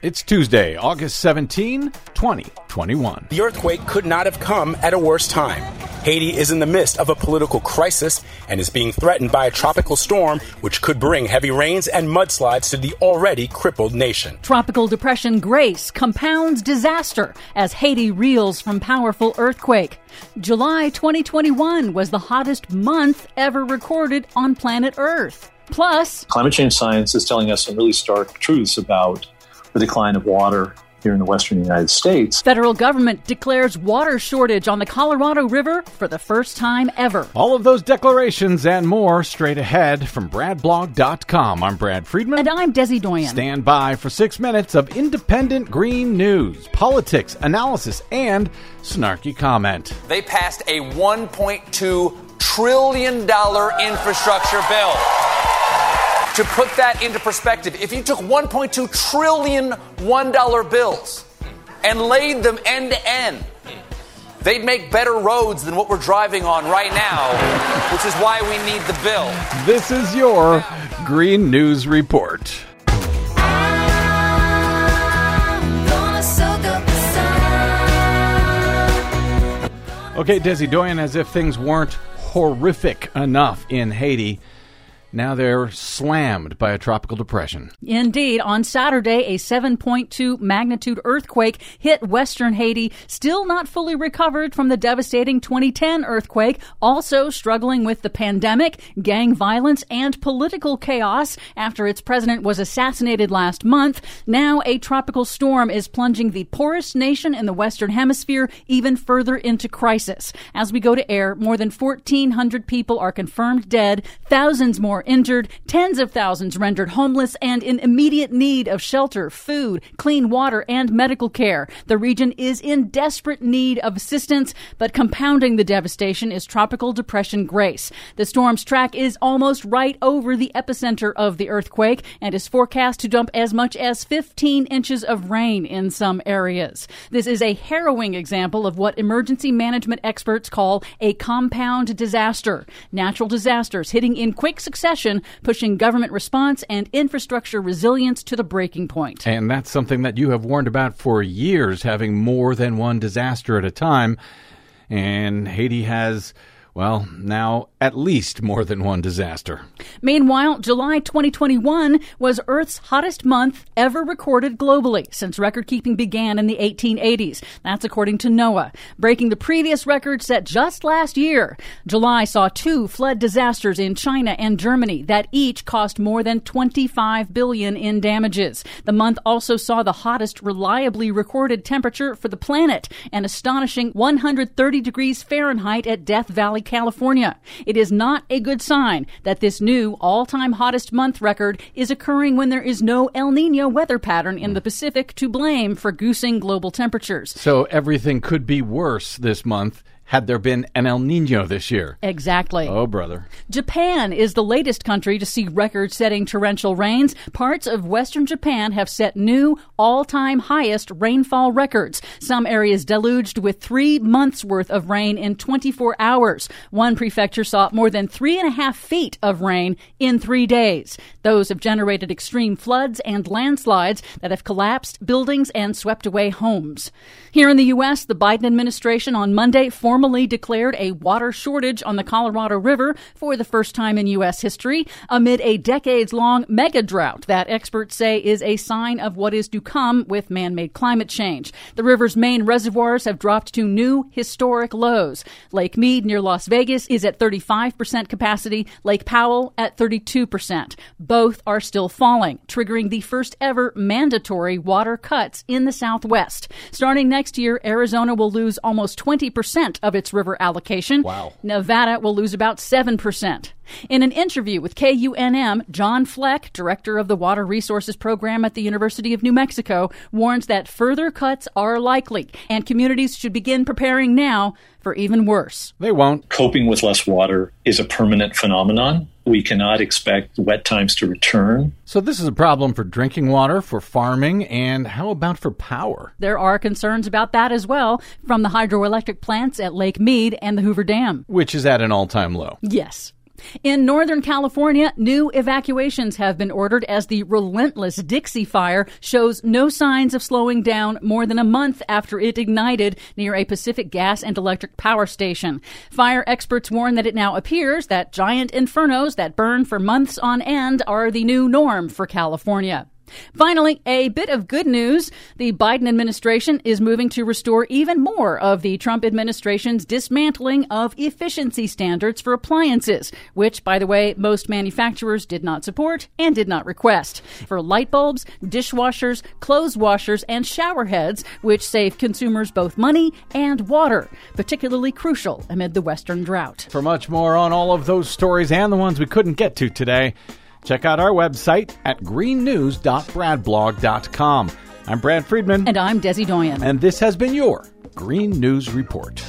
It's Tuesday, August 17, 2021. The earthquake could not have come at a worse time. Haiti is in the midst of a political crisis and is being threatened by a tropical storm which could bring heavy rains and mudslides to the already crippled nation. Tropical depression Grace compounds disaster as Haiti reels from powerful earthquake. July 2021 was the hottest month ever recorded on planet Earth. Plus, climate change science is telling us some really stark truths about the decline of water here in the western United States. Federal government declares water shortage on the Colorado River for the first time ever. All of those declarations and more straight ahead from BradBlog.com. I'm Brad Friedman. And I'm Desi Doyen. Stand by for six minutes of independent green news, politics, analysis, and snarky comment. They passed a $1.2 trillion infrastructure bill. To put that into perspective, if you took 1.2 trillion $1 bills and laid them end to end, they'd make better roads than what we're driving on right now, which is why we need the bill. This is your Green News Report. Okay, Desi Doyen, as if things weren't horrific enough in Haiti. Now they're slammed by a tropical depression. Indeed. On Saturday, a 7.2 magnitude earthquake hit western Haiti, still not fully recovered from the devastating 2010 earthquake, also struggling with the pandemic, gang violence, and political chaos after its president was assassinated last month. Now a tropical storm is plunging the poorest nation in the western hemisphere even further into crisis. As we go to air, more than 1,400 people are confirmed dead, thousands more more injured, tens of thousands rendered homeless and in immediate need of shelter, food, clean water, and medical care. The region is in desperate need of assistance, but compounding the devastation is Tropical Depression Grace. The storm's track is almost right over the epicenter of the earthquake and is forecast to dump as much as 15 inches of rain in some areas. This is a harrowing example of what emergency management experts call a compound disaster. Natural disasters hitting in quick succession recession, pushing government response and infrastructure resilience to the breaking point. And that's something that you have warned about for years, having more than one disaster at a time. And Haiti has well, now at least more than one disaster. Meanwhile, July 2021 was Earth's hottest month ever recorded globally since record keeping began in the 1880s. That's according to NOAA, breaking the previous record set just last year. July saw two flood disasters in China and Germany that each cost more than 25 billion in damages. The month also saw the hottest reliably recorded temperature for the planet, an astonishing 130 degrees Fahrenheit at Death Valley California. It is not a good sign that this new all time hottest month record is occurring when there is no El Nino weather pattern in the Pacific to blame for goosing global temperatures. So everything could be worse this month had there been an El Nino this year. Exactly. Oh, brother. Japan is the latest country to see record setting torrential rains. Parts of western Japan have set new all time highest rainfall records. Some areas deluged with three months worth of rain in 24 hours. One prefecture saw more than three and a half feet of rain in three days. Those have generated extreme floods and landslides that have collapsed buildings and swept away homes. Here in the U.S., the Biden administration on Monday formed formally declared a water shortage on the Colorado River for the first time in U.S. history amid a decades long mega drought that experts say is a sign of what is to come with man made climate change. The river's main reservoirs have dropped to new historic lows. Lake Mead near Las Vegas is at 35% capacity, Lake Powell at 32%. Both are still falling, triggering the first ever mandatory water cuts in the Southwest. Starting next year, Arizona will lose almost 20% of its river allocation. Wow. Nevada will lose about 7%. In an interview with KUNM, John Fleck, director of the Water Resources Program at the University of New Mexico, warns that further cuts are likely and communities should begin preparing now for even worse. They won't. Coping with less water is a permanent phenomenon. We cannot expect wet times to return. So, this is a problem for drinking water, for farming, and how about for power? There are concerns about that as well from the hydroelectric plants at Lake Mead and the Hoover Dam, which is at an all time low. Yes. In Northern California, new evacuations have been ordered as the relentless Dixie Fire shows no signs of slowing down more than a month after it ignited near a Pacific gas and electric power station. Fire experts warn that it now appears that giant infernos that burn for months on end are the new norm for California. Finally, a bit of good news. The Biden administration is moving to restore even more of the Trump administration's dismantling of efficiency standards for appliances, which, by the way, most manufacturers did not support and did not request. For light bulbs, dishwashers, clothes washers, and shower heads, which save consumers both money and water, particularly crucial amid the Western drought. For much more on all of those stories and the ones we couldn't get to today, Check out our website at greennews.bradblog.com. I'm Brad Friedman. And I'm Desi Doyen. And this has been your Green News Report.